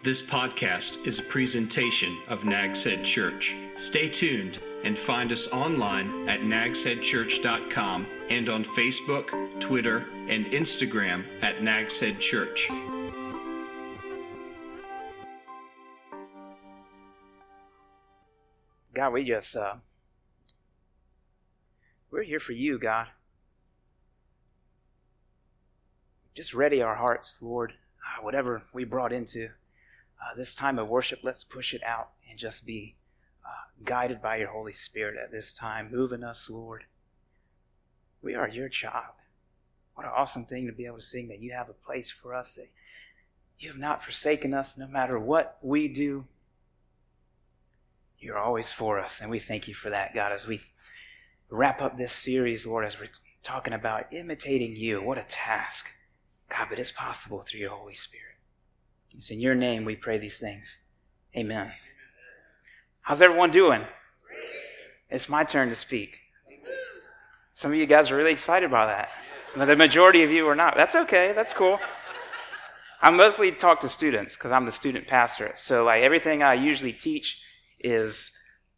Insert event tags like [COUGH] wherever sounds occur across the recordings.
This podcast is a presentation of Nags Head Church. Stay tuned and find us online at nagsheadchurch.com and on Facebook, Twitter, and Instagram at Nags Head Church. God, we just, uh, we're here for you, God. Just ready our hearts, Lord. Ah, whatever we brought into uh, this time of worship, let's push it out and just be uh, guided by your Holy Spirit at this time, moving us, Lord. We are your child. What an awesome thing to be able to sing that you have a place for us, that you have not forsaken us no matter what we do. You're always for us, and we thank you for that, God, as we wrap up this series, Lord, as we're talking about imitating you. What a task. God, but it's possible through your Holy Spirit. It's in your name we pray these things. Amen. How's everyone doing? It's my turn to speak. Some of you guys are really excited about that. But the majority of you are not. That's okay. That's cool. I mostly talk to students because I'm the student pastor. So like everything I usually teach is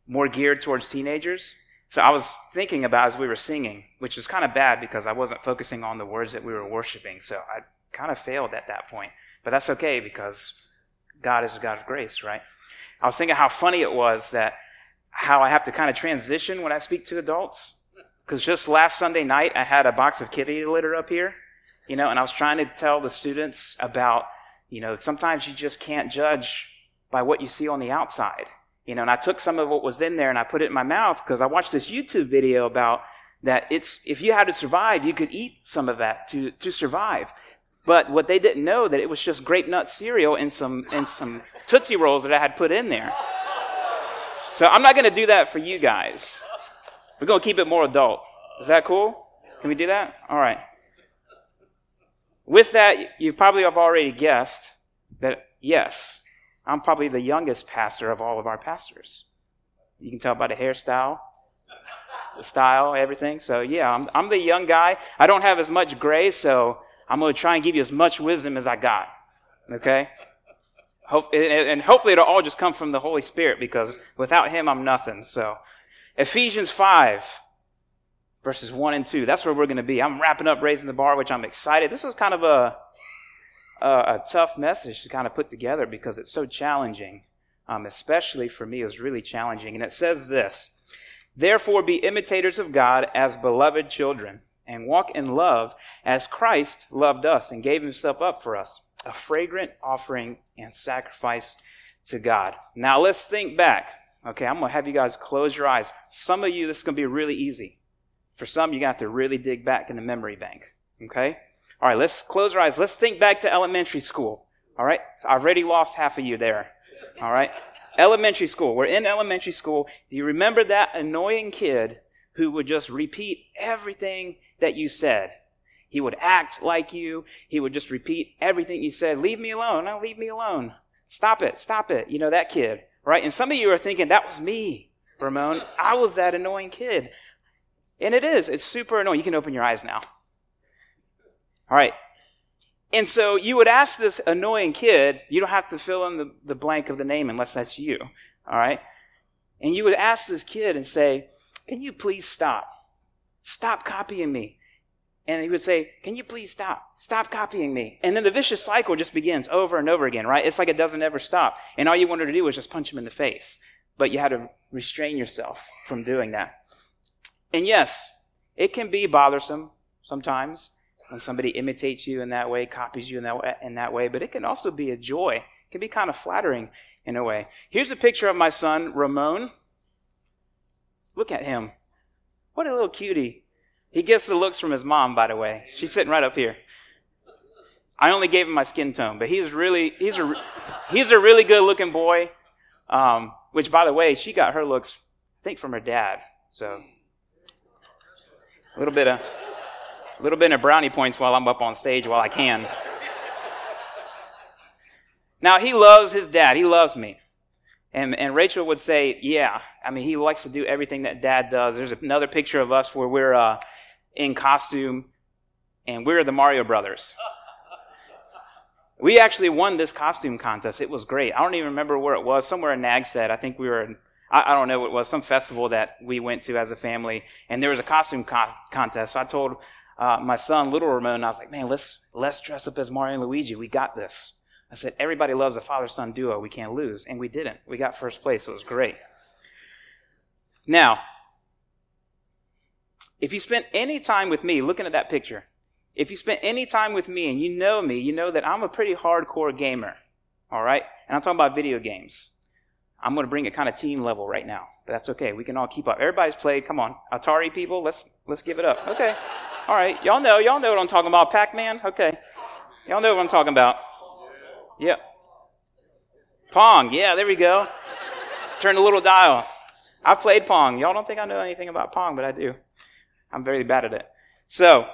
more geared towards teenagers. So I was thinking about as we were singing, which was kind of bad because I wasn't focusing on the words that we were worshiping. So I kind of failed at that point. But that's okay because God is a God of grace, right? I was thinking how funny it was that how I have to kind of transition when I speak to adults. Because just last Sunday night, I had a box of kitty litter up here, you know, and I was trying to tell the students about, you know, sometimes you just can't judge by what you see on the outside. You know, and I took some of what was in there and I put it in my mouth because I watched this YouTube video about that it's if you had to survive, you could eat some of that to to survive. But what they didn't know that it was just grape nut cereal and some and some Tootsie Rolls that I had put in there. So I'm not going to do that for you guys. We're going to keep it more adult. Is that cool? Can we do that? All right. With that, you probably have already guessed that yes, I'm probably the youngest pastor of all of our pastors. You can tell by the hairstyle, the style, everything. So yeah, I'm, I'm the young guy. I don't have as much gray, so I'm going to try and give you as much wisdom as I got. Okay? and hopefully it'll all just come from the Holy Spirit because without Him, I'm nothing. So, Ephesians 5, verses 1 and 2. That's where we're going to be. I'm wrapping up Raising the Bar, which I'm excited. This was kind of a, a, a tough message to kind of put together because it's so challenging. Um, especially for me, it was really challenging. And it says this Therefore, be imitators of God as beloved children, and walk in love as Christ loved us and gave himself up for us a fragrant offering and sacrifice to God. Now let's think back. Okay, I'm going to have you guys close your eyes. Some of you, this is going to be really easy. For some, you got to really dig back in the memory bank. Okay? All right, let's close our eyes. Let's think back to elementary school. All right? I've already lost half of you there. All right? elementary school. We're in elementary school. Do you remember that annoying kid who would just repeat everything that you said? He would act like you. He would just repeat everything you said. Leave me alone. No, leave me alone. Stop it. Stop it. You know, that kid, right? And some of you are thinking, that was me, Ramon. I was that annoying kid. And it is. It's super annoying. You can open your eyes now. All right. And so you would ask this annoying kid, you don't have to fill in the, the blank of the name unless that's you. All right. And you would ask this kid and say, can you please stop? Stop copying me and he would say, Can you please stop? Stop copying me. And then the vicious cycle just begins over and over again, right? It's like it doesn't ever stop. And all you wanted to do was just punch him in the face. But you had to restrain yourself from doing that. And yes, it can be bothersome sometimes when somebody imitates you in that way, copies you in that way, in that way, but it can also be a joy. It can be kind of flattering in a way. Here's a picture of my son, Ramon. Look at him. What a little cutie. He gets the looks from his mom, by the way. She's sitting right up here. I only gave him my skin tone, but he's really he's a he's a really good looking boy. Um, which, by the way, she got her looks, I think, from her dad. So a little bit of a little bit of brownie points while I'm up on stage while I can. Now he loves his dad. He loves me. And, and Rachel would say, yeah, I mean, he likes to do everything that dad does. There's another picture of us where we're, uh, in costume, and we're the Mario Brothers. We actually won this costume contest. It was great. I don't even remember where it was. Somewhere in Nags Head. I think we were in, I, I, don't know what it was, some festival that we went to as a family. And there was a costume co- contest. So I told uh, my son, little Ramon, I was like, man, let's, let's dress up as Mario and Luigi. We got this. I said, everybody loves a father son duo. We can't lose. And we didn't. We got first place. It was great. Now, if you spent any time with me looking at that picture, if you spent any time with me and you know me, you know that I'm a pretty hardcore gamer. All right? And I'm talking about video games. I'm going to bring it kind of teen level right now, but that's okay. We can all keep up. Everybody's played. Come on, Atari people, let's let's give it up. Okay, all right. Y'all know, y'all know what I'm talking about. Pac-Man. Okay, y'all know what I'm talking about. Yep. Pong. Yeah, there we go. Turn the little dial. I've played Pong. Y'all don't think I know anything about Pong, but I do. I'm very bad at it. So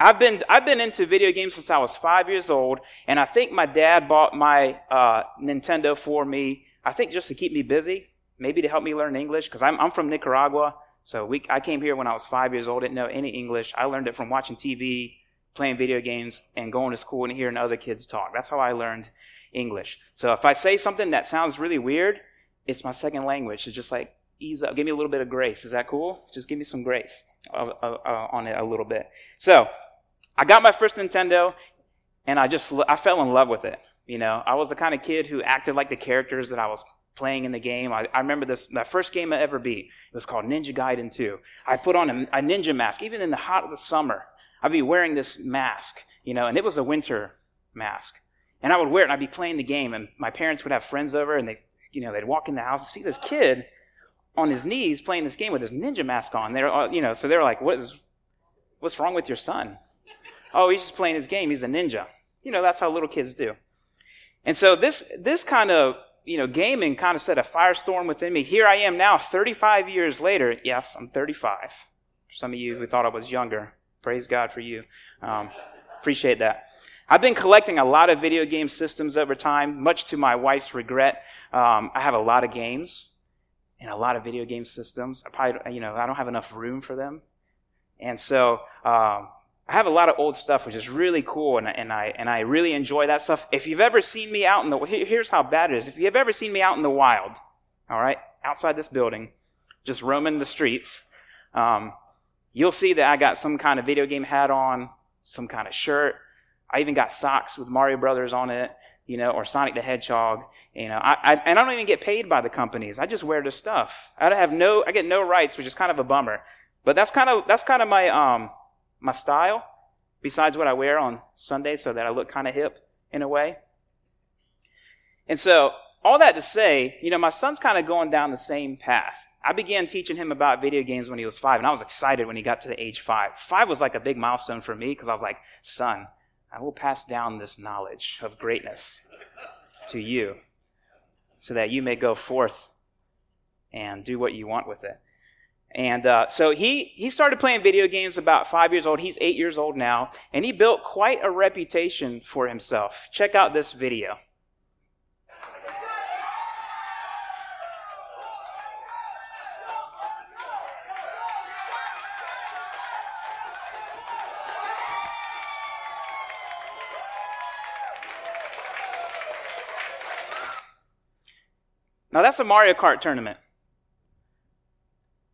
I've been I've been into video games since I was five years old, and I think my dad bought my uh, Nintendo for me. I think just to keep me busy, maybe to help me learn English, because I'm I'm from Nicaragua. So we I came here when I was five years old. Didn't know any English. I learned it from watching TV, playing video games, and going to school and hearing other kids talk. That's how I learned English. So if I say something that sounds really weird, it's my second language. It's just like ease up, give me a little bit of grace. Is that cool? Just give me some grace uh, uh, uh on it a little bit. So I got my first Nintendo and I just, I fell in love with it. You know, I was the kind of kid who acted like the characters that I was playing in the game. I, I remember this, my first game I ever beat. It was called Ninja Gaiden 2. I put on a, a ninja mask, even in the hot of the summer. I'd be wearing this mask, you know, and it was a winter mask. And I would wear it and I'd be playing the game and my parents would have friends over and they, you know, they'd walk in the house and see this kid on his knees playing this game with his ninja mask on. They're, you know, so they're like, what is, what's wrong with your son? oh, he's just playing his game. He's a ninja. You know, that's how little kids do. And so this, this kind of, you know, gaming kind of set a firestorm within me. Here I am now, 35 years later. Yes, I'm 35. For some of you who thought I was younger, praise God for you. Um, appreciate that. I've been collecting a lot of video game systems over time, much to my wife's regret. Um, I have a lot of games and a lot of video game systems. I probably, you know, I don't have enough room for them. And so, um, I have a lot of old stuff, which is really cool, and, and, I, and I really enjoy that stuff. If you've ever seen me out in the, here's how bad it is. If you've ever seen me out in the wild, all right, outside this building, just roaming the streets, um, you'll see that I got some kind of video game hat on, some kind of shirt. I even got socks with Mario Brothers on it, you know, or Sonic the Hedgehog. You know, I, I, and I don't even get paid by the companies. I just wear the stuff. I don't have no, I get no rights, which is kind of a bummer. But that's kind of, that's kind of my, um, my style, besides what I wear on Sunday so that I look kind of hip in a way. And so, all that to say, you know, my son's kind of going down the same path. I began teaching him about video games when he was five, and I was excited when he got to the age five. Five was like a big milestone for me because I was like, son, I will pass down this knowledge of greatness to you so that you may go forth and do what you want with it. And uh, so he, he started playing video games about five years old. He's eight years old now. And he built quite a reputation for himself. Check out this video. That's a Mario Kart tournament.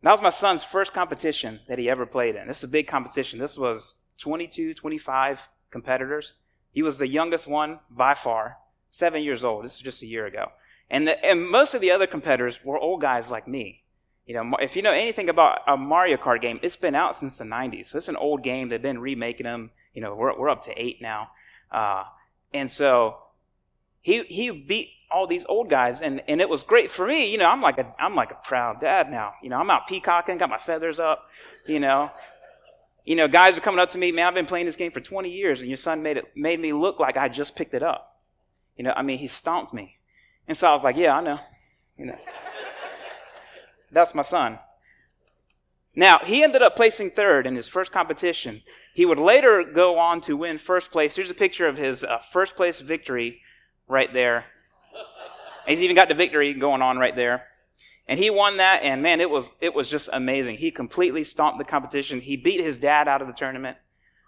That was my son's first competition that he ever played in. This is a big competition. This was 22, 25 competitors. He was the youngest one by far, seven years old. This was just a year ago. And, the, and most of the other competitors were old guys like me. You know, if you know anything about a Mario Kart game, it's been out since the 90s. So it's an old game. They've been remaking them. You know, we're, we're up to eight now. Uh, and so he, he beat all these old guys and, and it was great for me. You know, I'm like a, I'm like a proud dad now. You know, I'm out peacocking, got my feathers up, you know. You know, guys are coming up to me, man, I've been playing this game for 20 years and your son made it, made me look like I just picked it up. You know, I mean, he stomped me. And so I was like, yeah, I know. You know. [LAUGHS] That's my son. Now, he ended up placing third in his first competition. He would later go on to win first place. Here's a picture of his uh, first place victory right there He's even got the victory going on right there. And he won that, and man, it was it was just amazing. He completely stomped the competition. He beat his dad out of the tournament,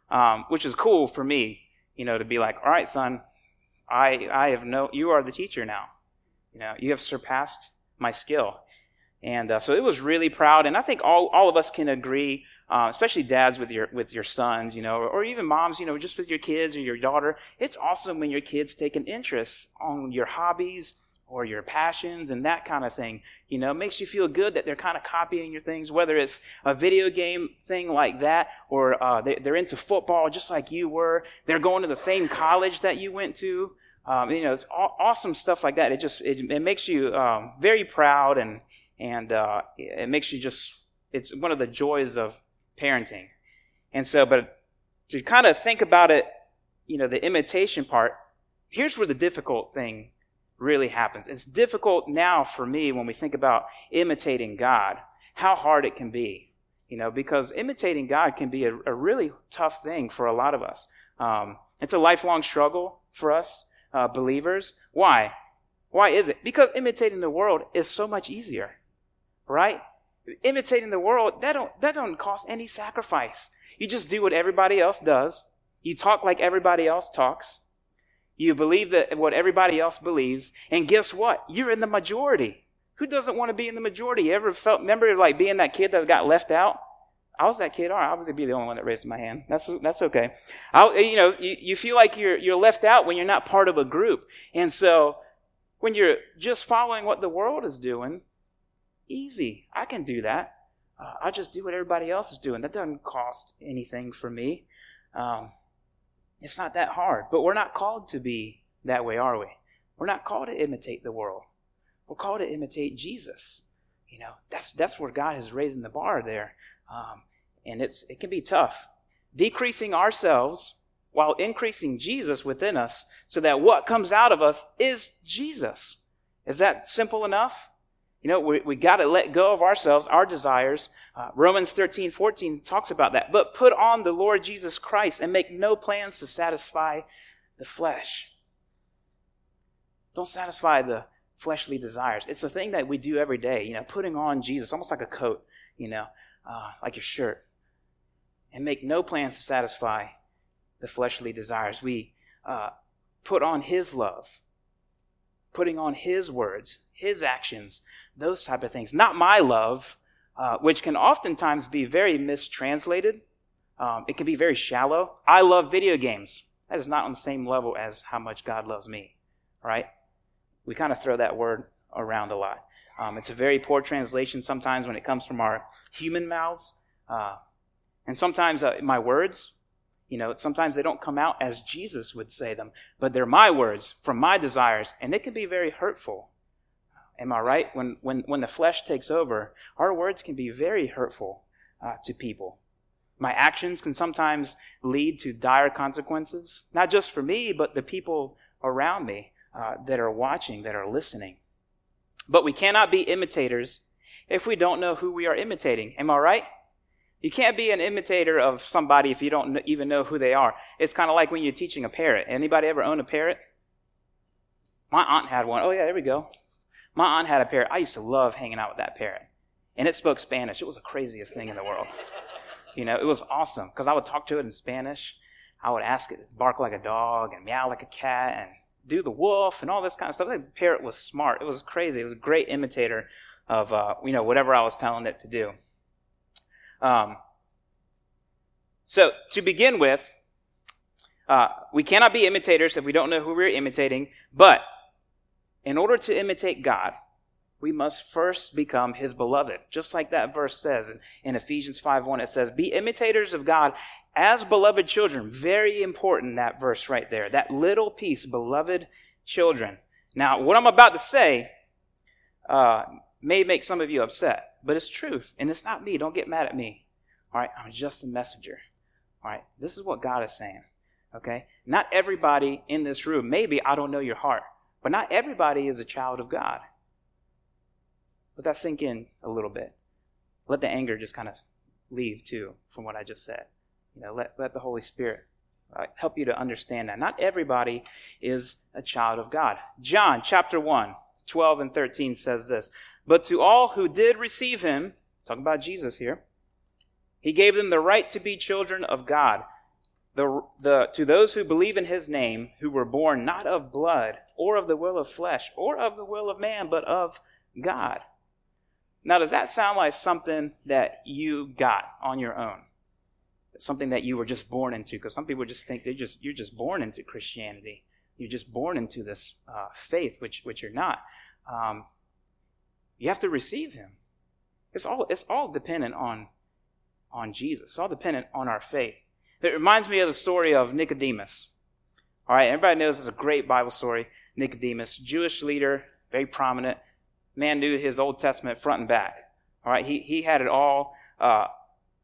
um, which is cool for me, you know, to be like, all right, son, I, I have no, you are the teacher now. You know, you have surpassed my skill. And uh, so it was really proud. And I think all, all of us can agree, uh, especially dads with your, with your sons, you know, or even moms, you know, just with your kids or your daughter. It's awesome when your kids take an interest on your hobbies or your passions and that kind of thing. You know, it makes you feel good that they're kind of copying your things, whether it's a video game thing like that, or uh, they, are into football just like you were. They're going to the same college that you went to. Um, you know, it's awesome stuff like that. It just it, it makes you um, very proud, and and uh, it makes you just it's one of the joys of parenting. And so, but to kind of think about it, you know, the imitation part. Here's where the difficult thing really happens. It's difficult now for me when we think about imitating God, how hard it can be. You know, because imitating God can be a, a really tough thing for a lot of us. Um, it's a lifelong struggle for us uh, believers. Why? Why is it? Because imitating the world is so much easier, right? Imitating the world that don't that don't cost any sacrifice. You just do what everybody else does. You talk like everybody else talks. You believe that what everybody else believes. And guess what? You're in the majority. Who doesn't want to be in the majority? You ever felt, remember like being that kid that got left out? I was that kid. All right, I'll be the only one that raised my hand. That's that's okay. I, you know, you, you feel like you're you're left out when you're not part of a group, and so when you're just following what the world is doing, easy. I can do that. Uh, I just do what everybody else is doing. That doesn't cost anything for me. Um, it's not that hard. But we're not called to be that way, are we? We're not called to imitate the world. We're called to imitate Jesus. You know, that's that's where God is raising the bar there, um, and it's it can be tough. Decreasing ourselves while increasing Jesus within us, so that what comes out of us is Jesus. Is that simple enough? You know, we, we got to let go of ourselves, our desires. Uh, Romans 13, 14 talks about that. But put on the Lord Jesus Christ and make no plans to satisfy the flesh. Don't satisfy the fleshly desires. It's a thing that we do every day, you know, putting on Jesus, almost like a coat, you know, uh, like your shirt. And make no plans to satisfy the fleshly desires. We uh, put on His love, putting on His words, His actions, those type of things. Not my love, uh, which can oftentimes be very mistranslated. Um, it can be very shallow. I love video games. That is not on the same level as how much God loves me, right? We kind of throw that word around a lot. Um, it's a very poor translation sometimes when it comes from our human mouths. Uh, and sometimes uh, my words, you know, sometimes they don't come out as Jesus would say them, but they're my words from my desires, and it can be very hurtful. Am I right? When, when, when the flesh takes over, our words can be very hurtful uh, to people. My actions can sometimes lead to dire consequences, not just for me, but the people around me uh, that are watching, that are listening. But we cannot be imitators if we don't know who we are imitating. Am I right? You can't be an imitator of somebody if you don't even know who they are. It's kind of like when you're teaching a parrot. Anybody ever own a parrot? My aunt had one. Oh yeah, there we go. My aunt had a parrot. I used to love hanging out with that parrot. And it spoke Spanish. It was the craziest thing in the world. [LAUGHS] You know, it was awesome because I would talk to it in Spanish. I would ask it to bark like a dog and meow like a cat and do the wolf and all this kind of stuff. The parrot was smart. It was crazy. It was a great imitator of, uh, you know, whatever I was telling it to do. Um, so to begin with, uh, we cannot be imitators if we don't know who we're imitating, but in order to imitate God, we must first become his beloved. Just like that verse says in, in Ephesians 5 1, it says, Be imitators of God as beloved children. Very important, that verse right there. That little piece, beloved children. Now, what I'm about to say uh, may make some of you upset, but it's truth, and it's not me. Don't get mad at me. All right, I'm just a messenger. All right, this is what God is saying. Okay, not everybody in this room. Maybe I don't know your heart. But not everybody is a child of God. Let that sink in a little bit. Let the anger just kind of leave too from what I just said. You know, let, let the Holy Spirit uh, help you to understand that. Not everybody is a child of God. John chapter 1, 12 and 13 says this But to all who did receive him, talking about Jesus here, he gave them the right to be children of God. The, the, to those who believe in his name, who were born not of blood, or of the will of flesh, or of the will of man, but of God. Now, does that sound like something that you got on your own? Something that you were just born into? Because some people just think they just you're just born into Christianity. You're just born into this uh, faith, which which you're not. Um, you have to receive Him. It's all it's all dependent on on Jesus. It's all dependent on our faith. It reminds me of the story of Nicodemus. All right, everybody knows it's a great Bible story. Nicodemus, Jewish leader, very prominent. Man knew his Old Testament front and back. All right, he, he had it all. Uh,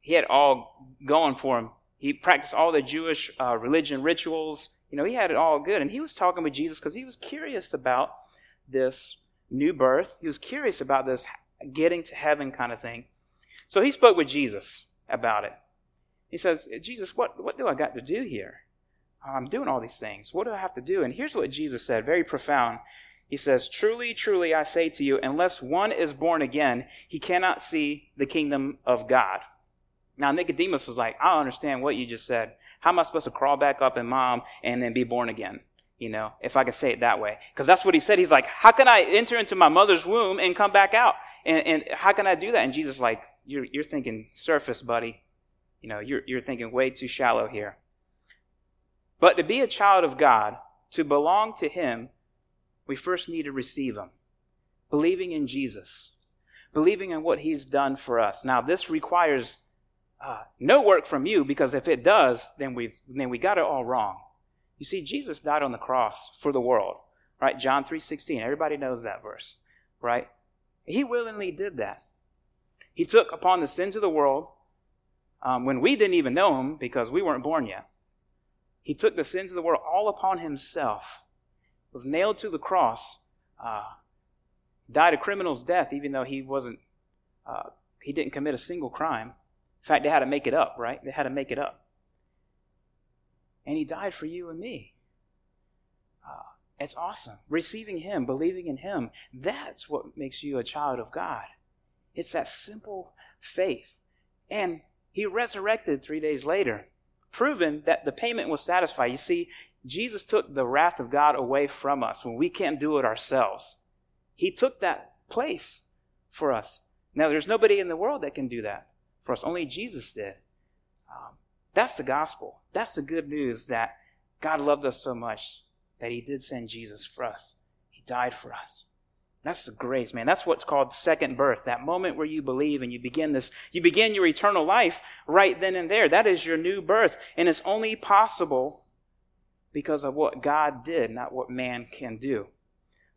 he had all going for him. He practiced all the Jewish uh, religion rituals. You know, he had it all good. And he was talking with Jesus because he was curious about this new birth. He was curious about this getting to heaven kind of thing. So he spoke with Jesus about it. He says, Jesus, what, what do I got to do here? I'm doing all these things. What do I have to do? And here's what Jesus said, very profound. He says, Truly, truly, I say to you, unless one is born again, he cannot see the kingdom of God. Now, Nicodemus was like, I don't understand what you just said. How am I supposed to crawl back up in mom and then be born again? You know, if I could say it that way. Because that's what he said. He's like, How can I enter into my mother's womb and come back out? And, and how can I do that? And Jesus like, you're, you're thinking surface, buddy. You know, you're, you're thinking way too shallow here. But to be a child of God, to belong to Him, we first need to receive Him. Believing in Jesus, believing in what He's done for us. Now, this requires uh, no work from you because if it does, then we then we got it all wrong. You see, Jesus died on the cross for the world, right? John three sixteen. Everybody knows that verse, right? He willingly did that. He took upon the sins of the world um, when we didn't even know him because we weren't born yet. He took the sins of the world all upon himself, was nailed to the cross, uh, died a criminal's death, even though he wasn't, uh, he didn't commit a single crime. In fact, they had to make it up, right? They had to make it up. And he died for you and me. Uh, it's awesome. Receiving him, believing in him, that's what makes you a child of God. It's that simple faith. And he resurrected three days later, proving that the payment was satisfied. You see, Jesus took the wrath of God away from us when we can't do it ourselves. He took that place for us. Now, there's nobody in the world that can do that for us. Only Jesus did. Um, that's the gospel. That's the good news that God loved us so much that He did send Jesus for us. He died for us. That's the grace, man. That's what's called second birth. That moment where you believe and you begin this, you begin your eternal life right then and there. That is your new birth. And it's only possible because of what God did, not what man can do.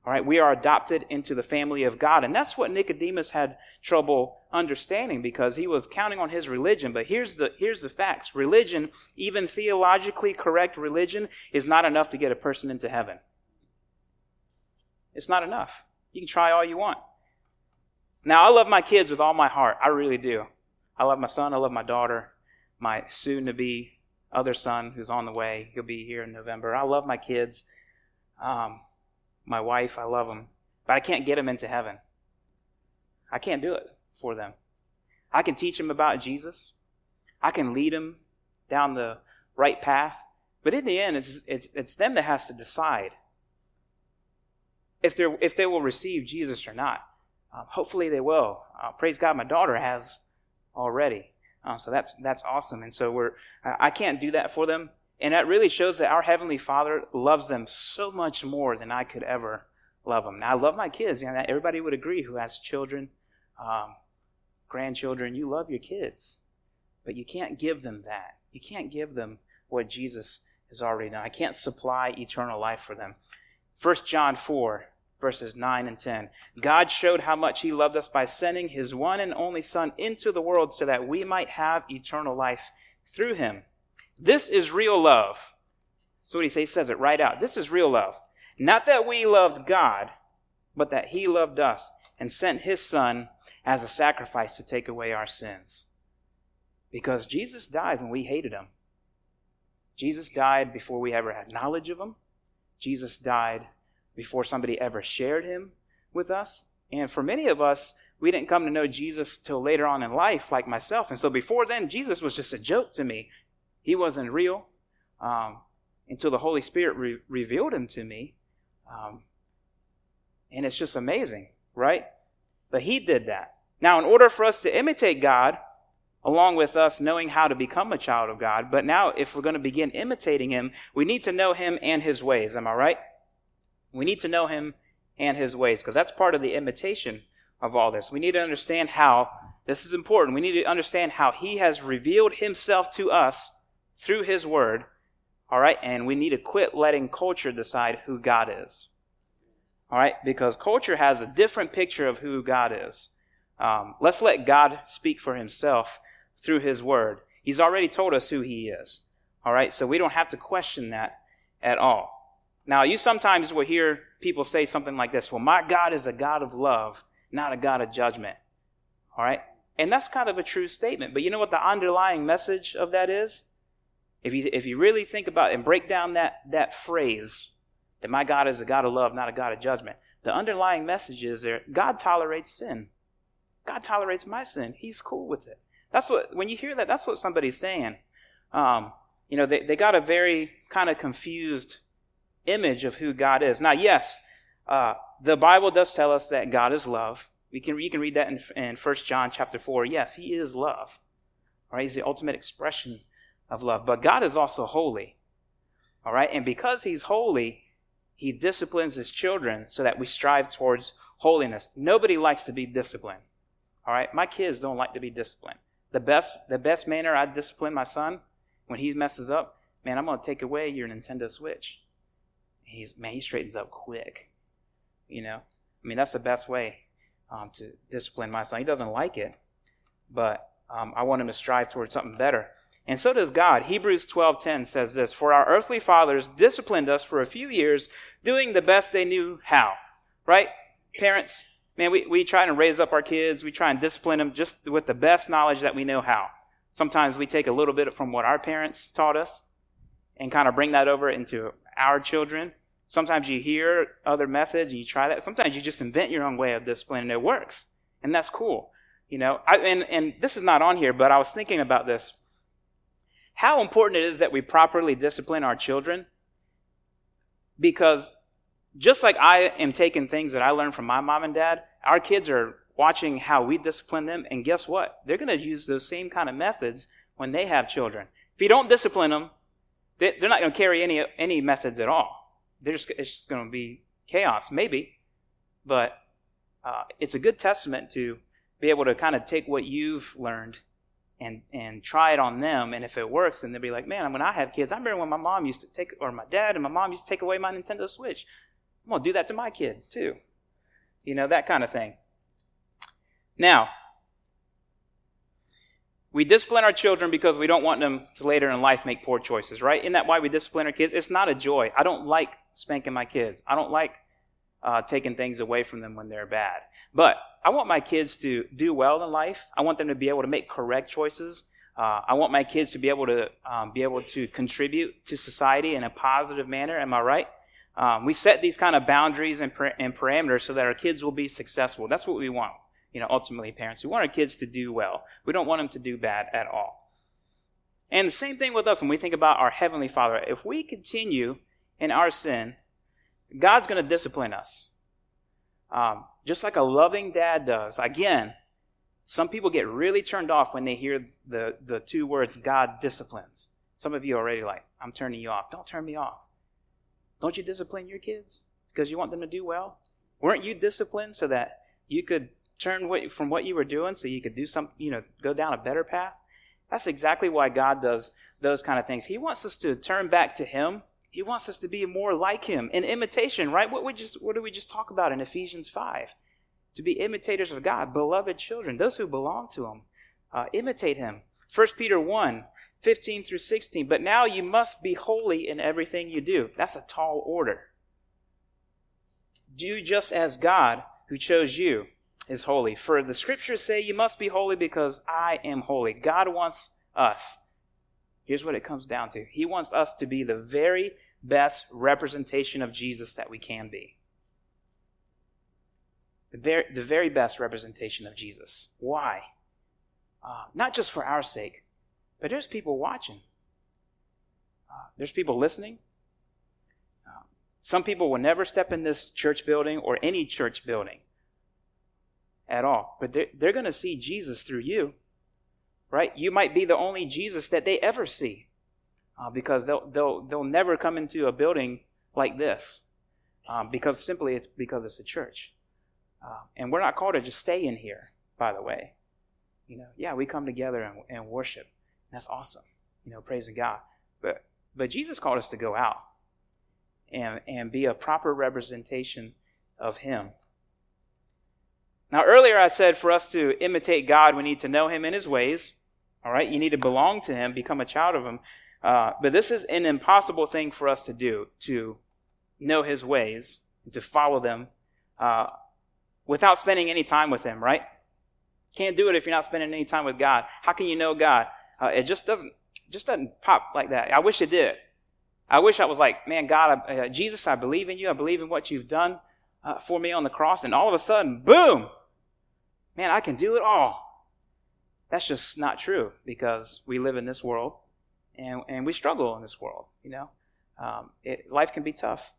All right, we are adopted into the family of God. And that's what Nicodemus had trouble understanding because he was counting on his religion. But here's the, here's the facts. Religion, even theologically correct religion, is not enough to get a person into heaven. It's not enough. You can try all you want. Now, I love my kids with all my heart. I really do. I love my son. I love my daughter. My soon to be other son who's on the way. He'll be here in November. I love my kids. Um, my wife, I love them. But I can't get them into heaven. I can't do it for them. I can teach them about Jesus. I can lead them down the right path. But in the end, it's, it's, it's them that has to decide if, they if they will receive Jesus or not. Um, hopefully they will. Uh, praise God, my daughter has already. Uh, so that's that's awesome. And so we're I can't do that for them, and that really shows that our heavenly Father loves them so much more than I could ever love them. Now I love my kids. You know, everybody would agree who has children, um, grandchildren. You love your kids, but you can't give them that. You can't give them what Jesus has already done. I can't supply eternal life for them. First John four verses 9 and 10. God showed how much He loved us by sending His one and only Son into the world so that we might have eternal life through Him. This is real love. That's what He says. He says it right out. This is real love. Not that we loved God, but that He loved us and sent His Son as a sacrifice to take away our sins. Because Jesus died when we hated Him. Jesus died before we ever had knowledge of Him. Jesus died before somebody ever shared him with us. And for many of us, we didn't come to know Jesus till later on in life, like myself. And so before then, Jesus was just a joke to me. He wasn't real. um, until the Holy Spirit re- revealed him to me. Um, and it's just amazing, right? But he did that. Now, in order for us to imitate God, along with us knowing how to become a child of God, but now if we're going to begin imitating him, we need to know him and his ways. Am I right? We need to know him and his ways because that's part of the imitation of all this. We need to understand how, this is important, we need to understand how he has revealed himself to us through his word, all right? And we need to quit letting culture decide who God is. All right? Because culture has a different picture of who God is. Um, let's let God speak for himself through his word. He's already told us who he is. All right? So we don't have to question that at all. Now, you sometimes will hear people say something like this Well, my God is a God of love, not a God of judgment. All right? And that's kind of a true statement. But you know what the underlying message of that is? If you, if you really think about and break down that, that phrase, that my God is a God of love, not a God of judgment. The underlying message is there God tolerates sin. God tolerates my sin. He's cool with it. That's what, when you hear that, that's what somebody's saying. Um, you know, they, they got a very kind of confused image of who God is. Now, yes, uh, the Bible does tell us that God is love. We can, you can read that in, in 1 John chapter 4. Yes, he is love. Right? He's the ultimate expression of love. But God is also holy. All right? And because he's holy, he disciplines his children so that we strive towards holiness. Nobody likes to be disciplined. All right? My kids don't like to be disciplined. The best, the best manner I discipline my son when he messes up, man, I'm going to take away your Nintendo Switch. He's, man, he straightens up quick. You know? I mean, that's the best way um, to discipline my son. He doesn't like it, but um, I want him to strive towards something better. And so does God. Hebrews 12:10 says this, "For our earthly fathers disciplined us for a few years, doing the best they knew how." Right? Parents, man, we, we try and raise up our kids. We try and discipline them just with the best knowledge that we know how. Sometimes we take a little bit from what our parents taught us and kind of bring that over into our children. Sometimes you hear other methods and you try that. Sometimes you just invent your own way of discipline and it works. And that's cool. You know, I, and, and this is not on here, but I was thinking about this how important it is that we properly discipline our children. Because just like I am taking things that I learned from my mom and dad, our kids are watching how we discipline them. And guess what? They're going to use those same kind of methods when they have children. If you don't discipline them, they're not going to carry any, any methods at all. They're just, it's just going to be chaos, maybe. But uh, it's a good testament to be able to kind of take what you've learned and and try it on them. And if it works, then they'll be like, man, when I have kids, I remember when my mom used to take, or my dad and my mom used to take away my Nintendo Switch. I'm gonna do that to my kid too. You know that kind of thing. Now, we discipline our children because we don't want them to later in life make poor choices, right? Isn't that why we discipline our kids? It's not a joy. I don't like spanking my kids. I don't like uh, taking things away from them when they're bad. But I want my kids to do well in life. I want them to be able to make correct choices. Uh, I want my kids to be able to um, be able to contribute to society in a positive manner. Am I right? Um, we set these kind of boundaries and, and parameters so that our kids will be successful. That's what we want. You know, ultimately, parents. We want our kids to do well. We don't want them to do bad at all. And the same thing with us when we think about our heavenly Father. If we continue in our sin, God's going to discipline us. Um, just like a loving dad does. Again, some people get really turned off when they hear the, the two words God disciplines. Some of you already like, I'm turning you off. Don't turn me off. Don't you discipline your kids because you want them to do well? Weren't you disciplined so that you could turn from what you were doing so you could do some, you know, go down a better path? That's exactly why God does those kind of things. He wants us to turn back to Him he wants us to be more like him in imitation, right? What we just what did we just talk about in Ephesians 5? To be imitators of God, beloved children, those who belong to him. Uh, imitate him. 1 Peter 1, 15 through 16. But now you must be holy in everything you do. That's a tall order. Do just as God, who chose you, is holy. For the scriptures say you must be holy because I am holy. God wants us Here's what it comes down to He wants us to be the very best representation of Jesus that we can be. The very, the very best representation of Jesus. Why? Uh, not just for our sake, but there's people watching. Uh, there's people listening. Uh, some people will never step in this church building or any church building at all, but they're, they're going to see Jesus through you, right? You might be the only Jesus that they ever see uh, because they'll, they'll, they'll never come into a building like this um, because simply it's because it's a church. Uh, and we're not called to just stay in here, by the way. You know, yeah, we come together and, and worship. That's awesome. You know, praising God. But but Jesus called us to go out and and be a proper representation of Him. Now, earlier I said for us to imitate God, we need to know Him in His ways. All right, you need to belong to Him, become a child of Him. Uh, but this is an impossible thing for us to do to know His ways, to follow them uh, without spending any time with Him. Right? Can't do it if you're not spending any time with God. How can you know God? Uh, it just doesn't just doesn't pop like that. I wish it did. I wish I was like, man, God, I, uh, Jesus, I believe in you. I believe in what you've done uh, for me on the cross, and all of a sudden, boom, man, I can do it all. That's just not true because we live in this world and, and we struggle in this world, you know. Um, it, life can be tough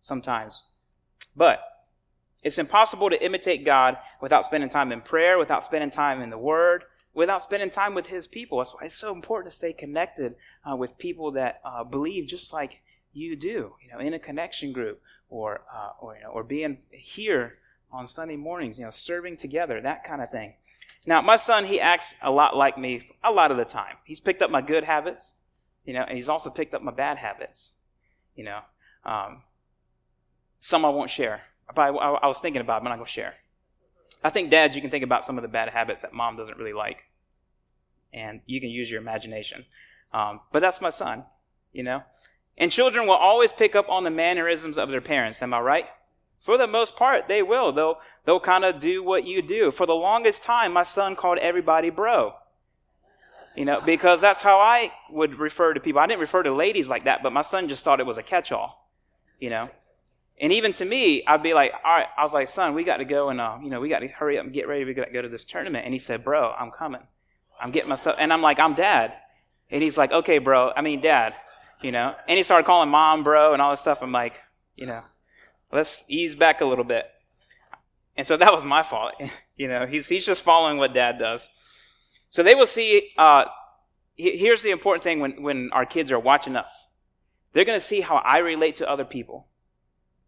sometimes. But it's impossible to imitate God without spending time in prayer, without spending time in the Word, without spending time with His people. That's why it's so important to stay connected uh, with people that uh, believe just like you do, you know, in a connection group or, uh, or, you know, or being here on Sunday mornings, you know, serving together, that kind of thing. Now, my son, he acts a lot like me a lot of the time. He's picked up my good habits, you know, and he's also picked up my bad habits, you know. Um, some I won't share. I, I was thinking about, it, but I'm not going to share. I think, dads, you can think about some of the bad habits that mom doesn't really like. And you can use your imagination. Um, but that's my son, you know? And children will always pick up on the mannerisms of their parents. Am I right? For the most part, they will. They'll, they'll kind of do what you do. For the longest time, my son called everybody bro. You know, because that's how I would refer to people. I didn't refer to ladies like that, but my son just thought it was a catch all. You know? And even to me, I'd be like, all right, I was like, son, we got to go and, uh, you know, we got to hurry up and get ready. We got to go to this tournament. And he said, bro, I'm coming. I'm getting myself, and I'm like, I'm dad. And he's like, okay, bro, I mean, dad, you know. And he started calling mom, bro, and all this stuff. I'm like, you know, let's ease back a little bit. And so that was my fault. [LAUGHS] you know, he's, he's just following what dad does. So they will see, uh, here's the important thing when, when our kids are watching us. They're going to see how I relate to other people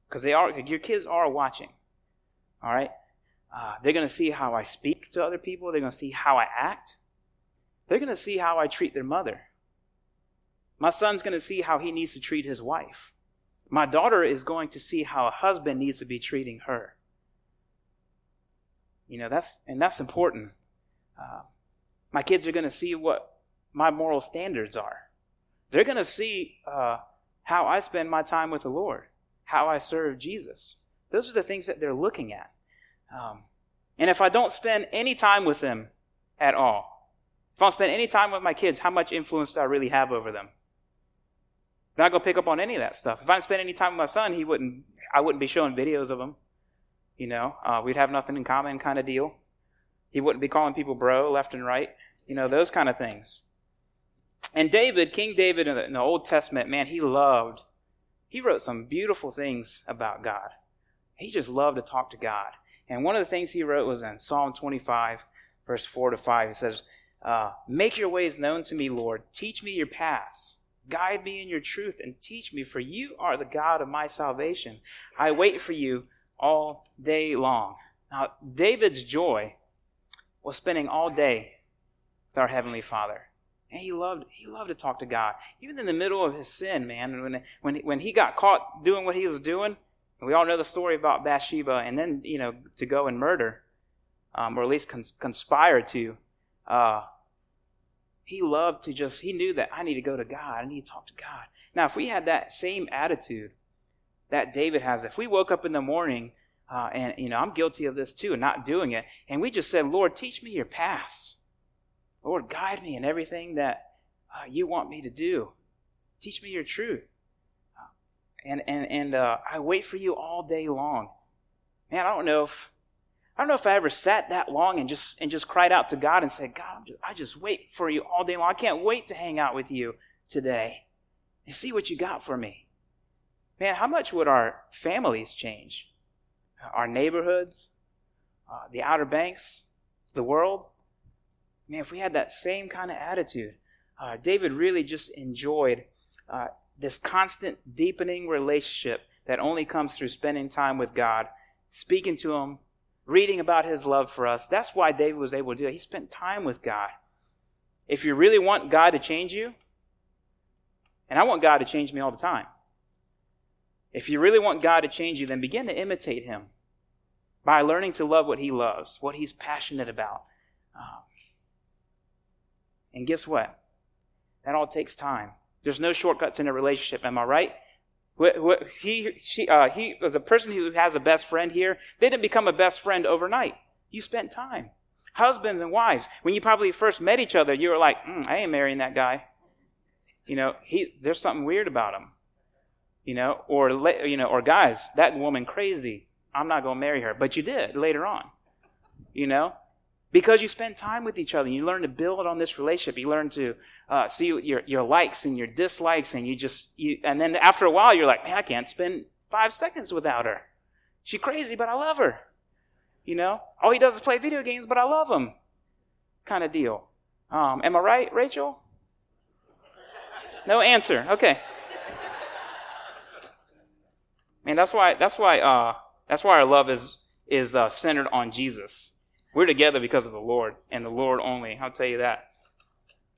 because they are your kids are watching. All right, uh, they're going to see how I speak to other people. They're going to see how I act. They're going to see how I treat their mother. My son's going to see how he needs to treat his wife. My daughter is going to see how a husband needs to be treating her. You know that's and that's important. Uh, my kids are going to see what my moral standards are. They're going to see uh, how I spend my time with the Lord how I serve Jesus. Those are the things that they're looking at. Um, and if I don't spend any time with them at all, if I don't spend any time with my kids, how much influence do I really have over them? Not to pick up on any of that stuff. If I didn't spend any time with my son, he wouldn't. I wouldn't be showing videos of him. You know, uh, we'd have nothing in common, kind of deal. He wouldn't be calling people bro left and right. You know, those kind of things. And David, King David in the, in the Old Testament, man, he loved he wrote some beautiful things about God. He just loved to talk to God. And one of the things he wrote was in Psalm 25, verse 4 to 5. He says, uh, Make your ways known to me, Lord. Teach me your paths. Guide me in your truth and teach me, for you are the God of my salvation. I wait for you all day long. Now, David's joy was spending all day with our Heavenly Father. And he loved he loved to talk to God, even in the middle of his sin, man. And when when when he got caught doing what he was doing, we all know the story about Bathsheba, and then you know to go and murder, um, or at least cons- conspire to. Uh, he loved to just he knew that I need to go to God. I need to talk to God. Now, if we had that same attitude that David has, if we woke up in the morning uh, and you know I'm guilty of this too, and not doing it, and we just said, Lord, teach me your paths. Lord, guide me in everything that uh, you want me to do. Teach me your truth. Uh, and and and uh, I wait for you all day long. Man, I don't know if I don't know if I ever sat that long and just and just cried out to God and said, God, just, I just wait for you all day long. I can't wait to hang out with you today. and see what you got for me. Man, how much would our families change? Our neighborhoods, uh, the Outer Banks, the world? Man, if we had that same kind of attitude, uh, David really just enjoyed uh, this constant deepening relationship that only comes through spending time with God, speaking to Him, reading about His love for us. That's why David was able to do it. He spent time with God. If you really want God to change you, and I want God to change me all the time. If you really want God to change you, then begin to imitate Him by learning to love what He loves, what He's passionate about. Um, and guess what? That all takes time. There's no shortcuts in a relationship. Am I right? He, she, uh, he was a person who has a best friend here. They didn't become a best friend overnight. You spent time. Husbands and wives, when you probably first met each other, you were like, mm, I ain't marrying that guy. You know, he, there's something weird about him. You know, or, you know, or guys, that woman crazy. I'm not going to marry her. But you did later on. You know, because you spend time with each other. You learn to build on this relationship. You learn to uh, see your, your likes and your dislikes, and you just you, and then after a while, you're like, man, I can't spend five seconds without her. She's crazy, but I love her. You know, all he does is play video games, but I love him. Kind of deal. Um, am I right, Rachel? No answer. Okay. Man, that's why that's why uh, that's why our love is is uh, centered on Jesus. We're together because of the Lord and the Lord only. I'll tell you that.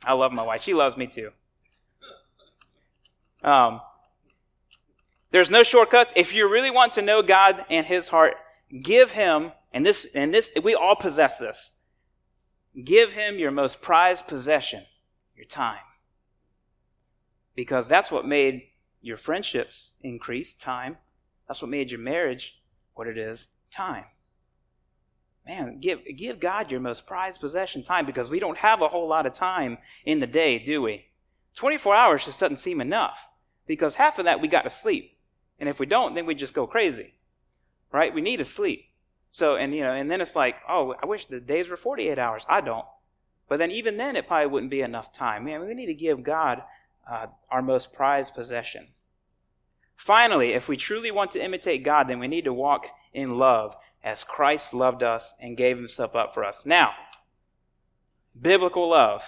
I love my wife. She loves me too. Um, there's no shortcuts. If you really want to know God and His heart, give Him, and this, and this, we all possess this. Give Him your most prized possession, your time. Because that's what made your friendships increase, time. That's what made your marriage what it is, time man, give, give God your most prized possession time because we don't have a whole lot of time in the day, do we? 24 hours just doesn't seem enough because half of that we got to sleep. And if we don't, then we just go crazy, right? We need to sleep. So, and you know, and then it's like, oh, I wish the days were 48 hours. I don't. But then even then, it probably wouldn't be enough time. Man, we need to give God uh, our most prized possession. Finally, if we truly want to imitate God, then we need to walk in love as Christ loved us and gave himself up for us. Now, biblical love.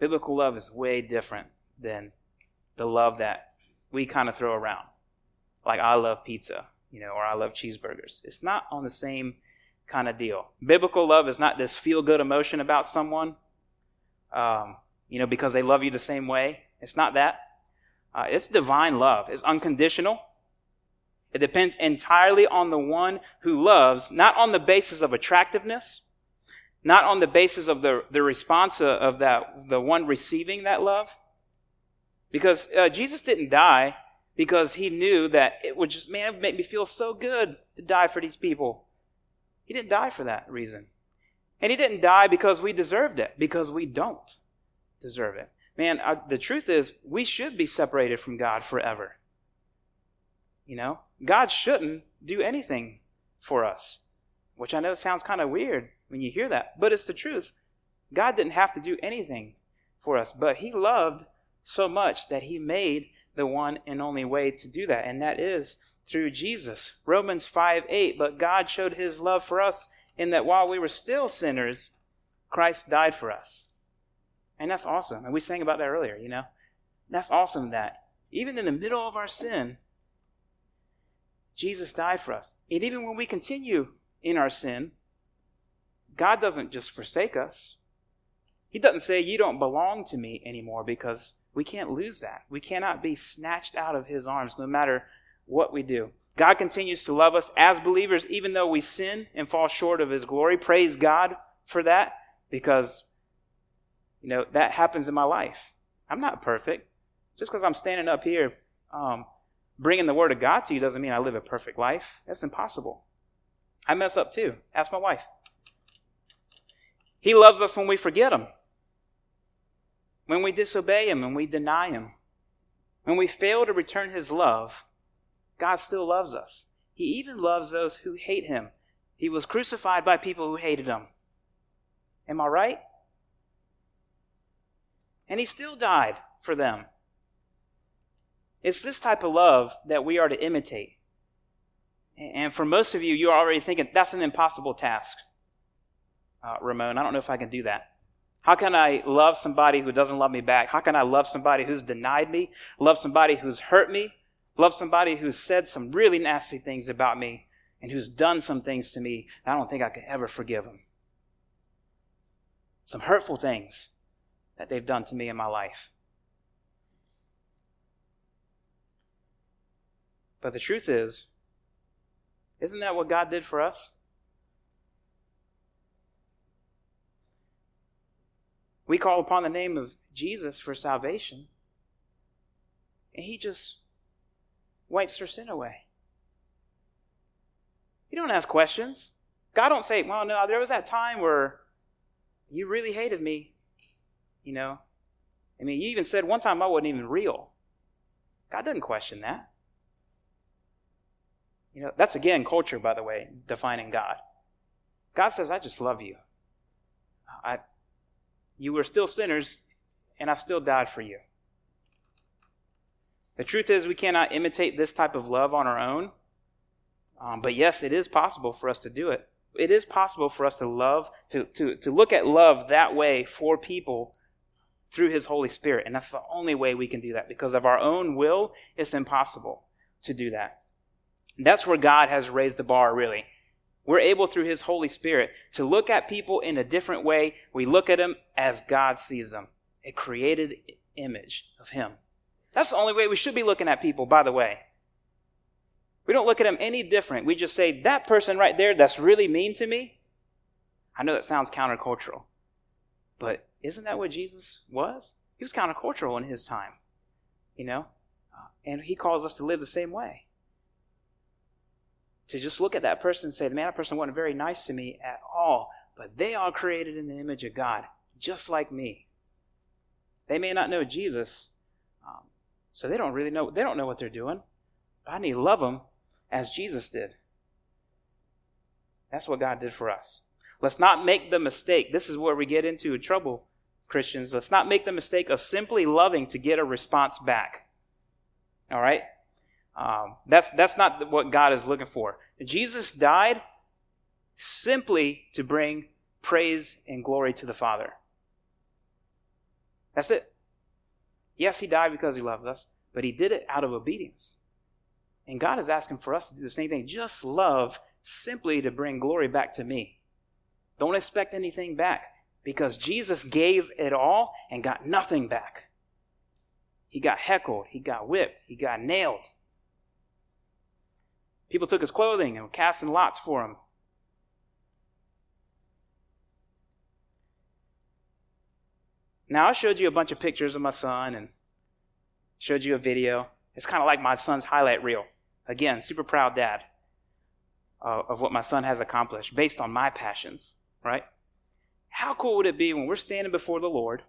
Biblical love is way different than the love that we kind of throw around. Like, I love pizza, you know, or I love cheeseburgers. It's not on the same kind of deal. Biblical love is not this feel good emotion about someone, um, you know, because they love you the same way. It's not that. Uh, it's divine love. It's unconditional. It depends entirely on the one who loves, not on the basis of attractiveness, not on the basis of the, the response of that, the one receiving that love. Because uh, Jesus didn't die because he knew that it would just, man, it would make me feel so good to die for these people. He didn't die for that reason. And he didn't die because we deserved it, because we don't deserve it. Man, the truth is, we should be separated from God forever. You know, God shouldn't do anything for us, which I know sounds kind of weird when you hear that, but it's the truth. God didn't have to do anything for us, but He loved so much that He made the one and only way to do that, and that is through Jesus. Romans 5 8, but God showed His love for us in that while we were still sinners, Christ died for us. And that's awesome. And we sang about that earlier, you know? That's awesome that even in the middle of our sin, Jesus died for us. And even when we continue in our sin, God doesn't just forsake us. He doesn't say, You don't belong to me anymore because we can't lose that. We cannot be snatched out of His arms no matter what we do. God continues to love us as believers, even though we sin and fall short of His glory. Praise God for that because, you know, that happens in my life. I'm not perfect. Just because I'm standing up here, um, bringing the word of God to you doesn't mean I live a perfect life. That's impossible. I mess up too. Ask my wife. He loves us when we forget Him, when we disobey Him and we deny Him. When we fail to return His love, God still loves us. He even loves those who hate Him. He was crucified by people who hated Him. Am I right? And He still died for them. It's this type of love that we are to imitate. And for most of you, you're already thinking, that's an impossible task. Uh, Ramon, I don't know if I can do that. How can I love somebody who doesn't love me back? How can I love somebody who's denied me? Love somebody who's hurt me? Love somebody who's said some really nasty things about me and who's done some things to me I don't think I could ever forgive them. Some hurtful things that they've done to me in my life. But the truth is, isn't that what God did for us? We call upon the name of Jesus for salvation, and He just wipes our sin away. You don't ask questions. God don't say, well, no, there was that time where you really hated me. You know? I mean, you even said one time I wasn't even real. God doesn't question that. You know, that's again culture, by the way, defining God. God says, I just love you. I, you were still sinners, and I still died for you. The truth is, we cannot imitate this type of love on our own. Um, but yes, it is possible for us to do it. It is possible for us to love, to, to, to look at love that way for people through His Holy Spirit. And that's the only way we can do that. Because of our own will, it's impossible to do that. That's where God has raised the bar, really. We're able through His Holy Spirit to look at people in a different way. We look at them as God sees them, a created image of Him. That's the only way we should be looking at people, by the way. We don't look at them any different. We just say, that person right there that's really mean to me. I know that sounds countercultural, but isn't that what Jesus was? He was countercultural in his time, you know? Uh, and he calls us to live the same way to just look at that person and say, man, that person wasn't very nice to me at all, but they are created in the image of God, just like me. They may not know Jesus, um, so they don't really know, they don't know what they're doing. But I need to love them as Jesus did. That's what God did for us. Let's not make the mistake. This is where we get into trouble, Christians. Let's not make the mistake of simply loving to get a response back. All right? Um, that's, that's not what God is looking for. Jesus died simply to bring praise and glory to the Father. That's it. Yes, he died because he loved us, but he did it out of obedience. And God is asking for us to do the same thing. Just love simply to bring glory back to me. Don't expect anything back because Jesus gave it all and got nothing back. He got heckled, he got whipped, he got nailed. People took his clothing and were casting lots for him. Now, I showed you a bunch of pictures of my son and showed you a video. It's kind of like my son's highlight reel. Again, super proud dad uh, of what my son has accomplished based on my passions, right? How cool would it be when we're standing before the Lord,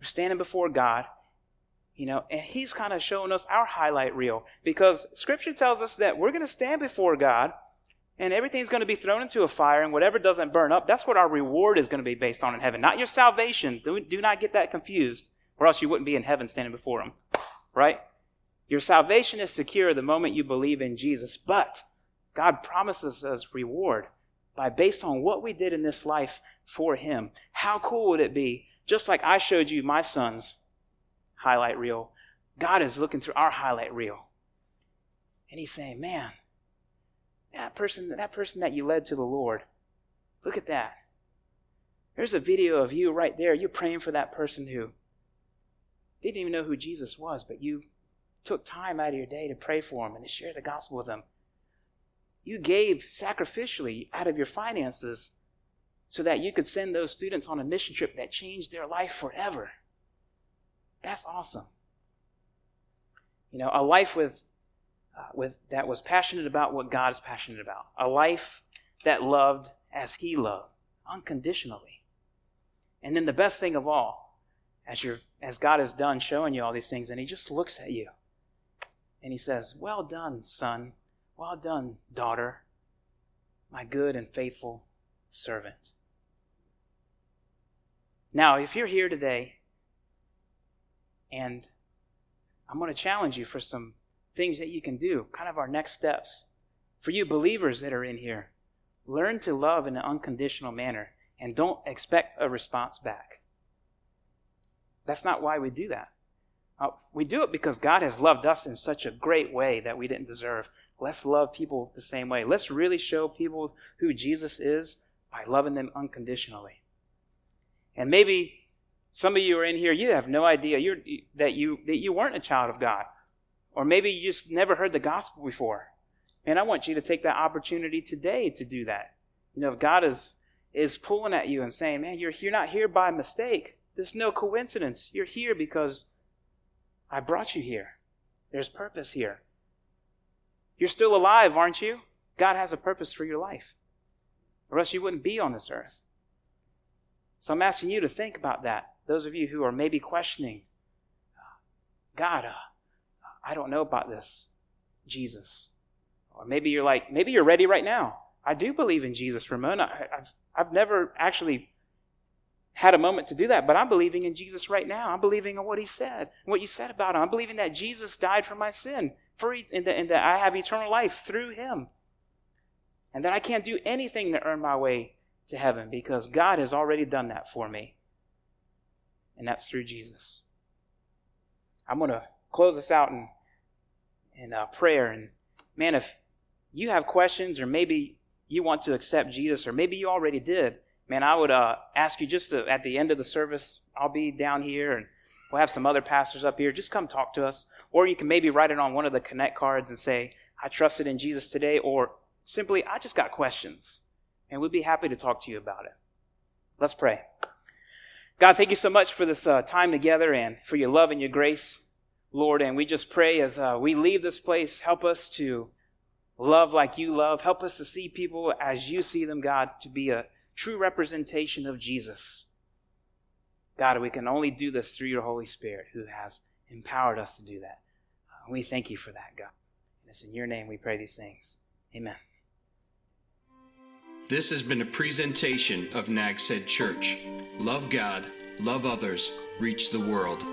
we're standing before God, you know, and he's kind of showing us our highlight reel because scripture tells us that we're going to stand before God and everything's going to be thrown into a fire and whatever doesn't burn up, that's what our reward is going to be based on in heaven. Not your salvation. Do, do not get that confused or else you wouldn't be in heaven standing before him, right? Your salvation is secure the moment you believe in Jesus, but God promises us reward by based on what we did in this life for him. How cool would it be? Just like I showed you my sons highlight reel. God is looking through our highlight reel. And he's saying, man, that person, that person that you led to the Lord, look at that. There's a video of you right there. You're praying for that person who didn't even know who Jesus was, but you took time out of your day to pray for them and to share the gospel with them. You gave sacrificially out of your finances so that you could send those students on a mission trip that changed their life forever. That's awesome. You know, a life with, uh, with that was passionate about what God is passionate about. A life that loved as He loved, unconditionally. And then the best thing of all, as you're as God is done showing you all these things, and He just looks at you and He says, Well done, son. Well done, daughter, my good and faithful servant. Now, if you're here today and I'm going to challenge you for some things that you can do, kind of our next steps. For you believers that are in here, learn to love in an unconditional manner and don't expect a response back. That's not why we do that. Uh, we do it because God has loved us in such a great way that we didn't deserve. Let's love people the same way. Let's really show people who Jesus is by loving them unconditionally. And maybe some of you are in here, you have no idea that, you, that you weren't a child of God. Or maybe you just never heard the gospel before. And I want you to take that opportunity today to do that. You know, if God is, is pulling at you and saying, man, you're, you're not here by mistake. There's no coincidence. You're here because I brought you here. There's purpose here. You're still alive, aren't you? God has a purpose for your life, or else you wouldn't be on this earth. So I'm asking you to think about that. Those of you who are maybe questioning, God, uh, I don't know about this, Jesus. Or maybe you're like, maybe you're ready right now. I do believe in Jesus, Ramon. I, have I've never actually had a moment to do that, but I'm believing in Jesus right now. I'm believing in what he said, what you said about him. I'm believing that Jesus died for my sin, for and that, and that I have eternal life through him. And that I can't do anything to earn my way to heaven because God has already done that for me. And that's through Jesus. I'm going to close this out in, in uh, prayer. And man, if you have questions or maybe you want to accept Jesus or maybe you already did, man, I would uh, ask you just to, at the end of the service, I'll be down here and we'll have some other pastors up here. Just come talk to us. Or you can maybe write it on one of the Connect cards and say, I trusted in Jesus today, or simply, I just got questions. And we'd be happy to talk to you about it. Let's pray. God, thank you so much for this uh, time together and for your love and your grace, Lord. And we just pray as uh, we leave this place, help us to love like you love. Help us to see people as you see them, God, to be a true representation of Jesus. God, we can only do this through your Holy Spirit who has empowered us to do that. We thank you for that, God. And it's in your name we pray these things. Amen. This has been a presentation of Nags Head Church. Love God, love others, reach the world.